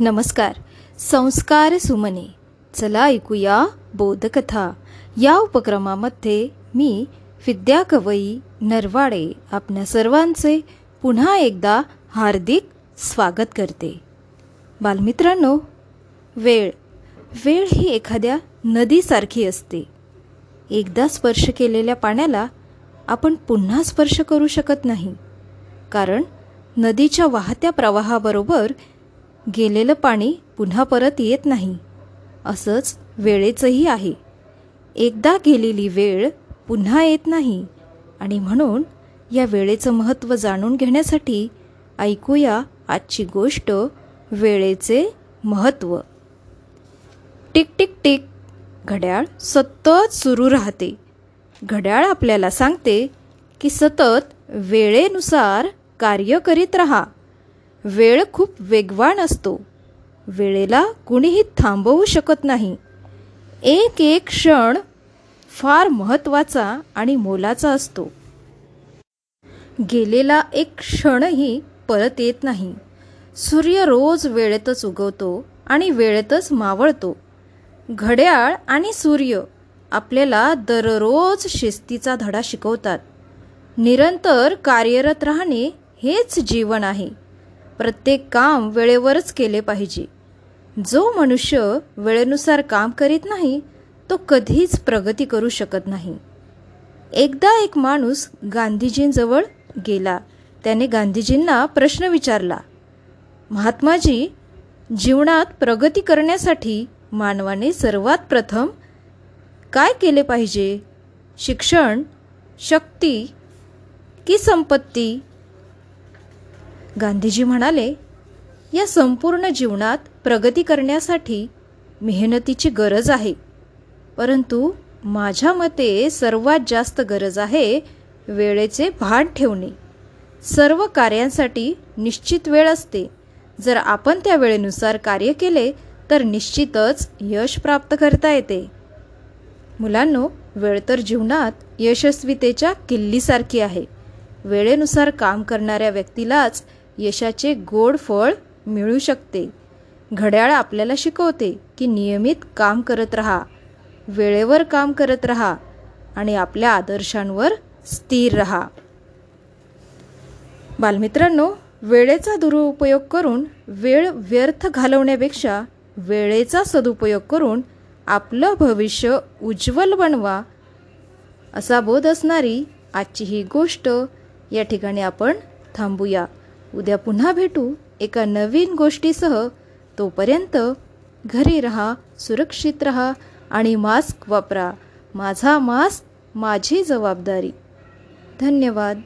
नमस्कार. संस्कार सुमने. चला ऐकूया बोधकथा. या उपक्रमामध्ये मी विद्या कवई नरवाडे आपल्या सर्वांचे पुन्हा एकदा हार्दिक स्वागत करते. बालमित्रांनो वेळ. वेळ ही एखाद्या नदीसारखी असते. एकदा स्पर्श केलेल्या पाण्याला आपण पुन्हा स्पर्श करू शकत नाही. कारण नदीच्या वाहत्या प्रवाहाबरोबर गेलेलं पाणी पुन्हा परत येत नाही. असंच वेळेचंही आहे. एकदा गेलेली वेळ पुन्हा येत नाही. आणि म्हणून या वेळेचं महत्त्व जाणून घेण्यासाठी ऐकूया आजची गोष्ट वेळेचे महत्त्व. टिक टिक टिक. घड्याळ सतत सुरू राहते. घड्याळ आपल्याला सांगते की सतत वेळेनुसार कार्य करीत रहा. वेळ खूप वेगवान असतो. वेळेला कुणीही थांबवू शकत नाही. एक एक क्षण फार महत्त्वाचा आणि मोलाचा असतो. गेलेला एक क्षणही परत येत नाही. सूर्य रोज वेळेतच उगवतो आणि वेळेतच मावळतो. घड्याळ आणि सूर्य आपल्याला दररोज शिस्तीचा धडा शिकवतात. निरंतर कार्यरत राहणे हेच जीवन आहे. प्रत्येक काम वेळेवरच केले पाहिजे. जो मनुष्य वेळेनुसार काम करीत नाही तो कधीच प्रगती करू शकत नाही. एकदा एक माणूस गांधीजींजवळ गेला. त्याने गांधीजींना प्रश्न विचारला महात्माजी जीवनात प्रगती करण्यासाठी मानवाने सर्वात प्रथम काय केले पाहिजे? शिक्षण शक्ती की संपत्ती? गांधीजी म्हणाले या संपूर्ण जीवनात प्रगती करण्यासाठी मेहनतीची गरज आहे. परंतु माझ्या मते सर्वात जास्त गरज आहे वेळेचे भान ठेवणे. सर्व कार्यांसाठी निश्चित वेळ असते. जर आपण त्या वेळेनुसार कार्य केले तर निश्चितच यश प्राप्त करता येते. मुलांनो वेळ तर जीवनात यशस्वीतेच्या किल्लीसारखी आहे. वेळेनुसार काम करणाऱ्या व्यक्तीलाच यशाचे गोड फळ मिळू शकते. घड्याळ आपल्याला शिकवते की नियमित काम करत राहा वेळेवर काम करत राहा आणि आपल्या आदर्शांवर स्थिर राहा. बालमित्रांनो वेळेचा दुरुपयोग करून वेळ व्यर्थ घालवण्यापेक्षा वेळेचा सदुपयोग करून आपलं भविष्य उज्ज्वल बनवा असा बोध असणारी आजची ही गोष्ट या ठिकाणी आपण थांबूया. उद्या पुन्हा भेटू एका नवीन गोष्टीसह. तोपर्यंत घरी रहा सुरक्षित रहा आणि मास्क वापरा. माझा मास्क माझी जबाबदारी. धन्यवाद.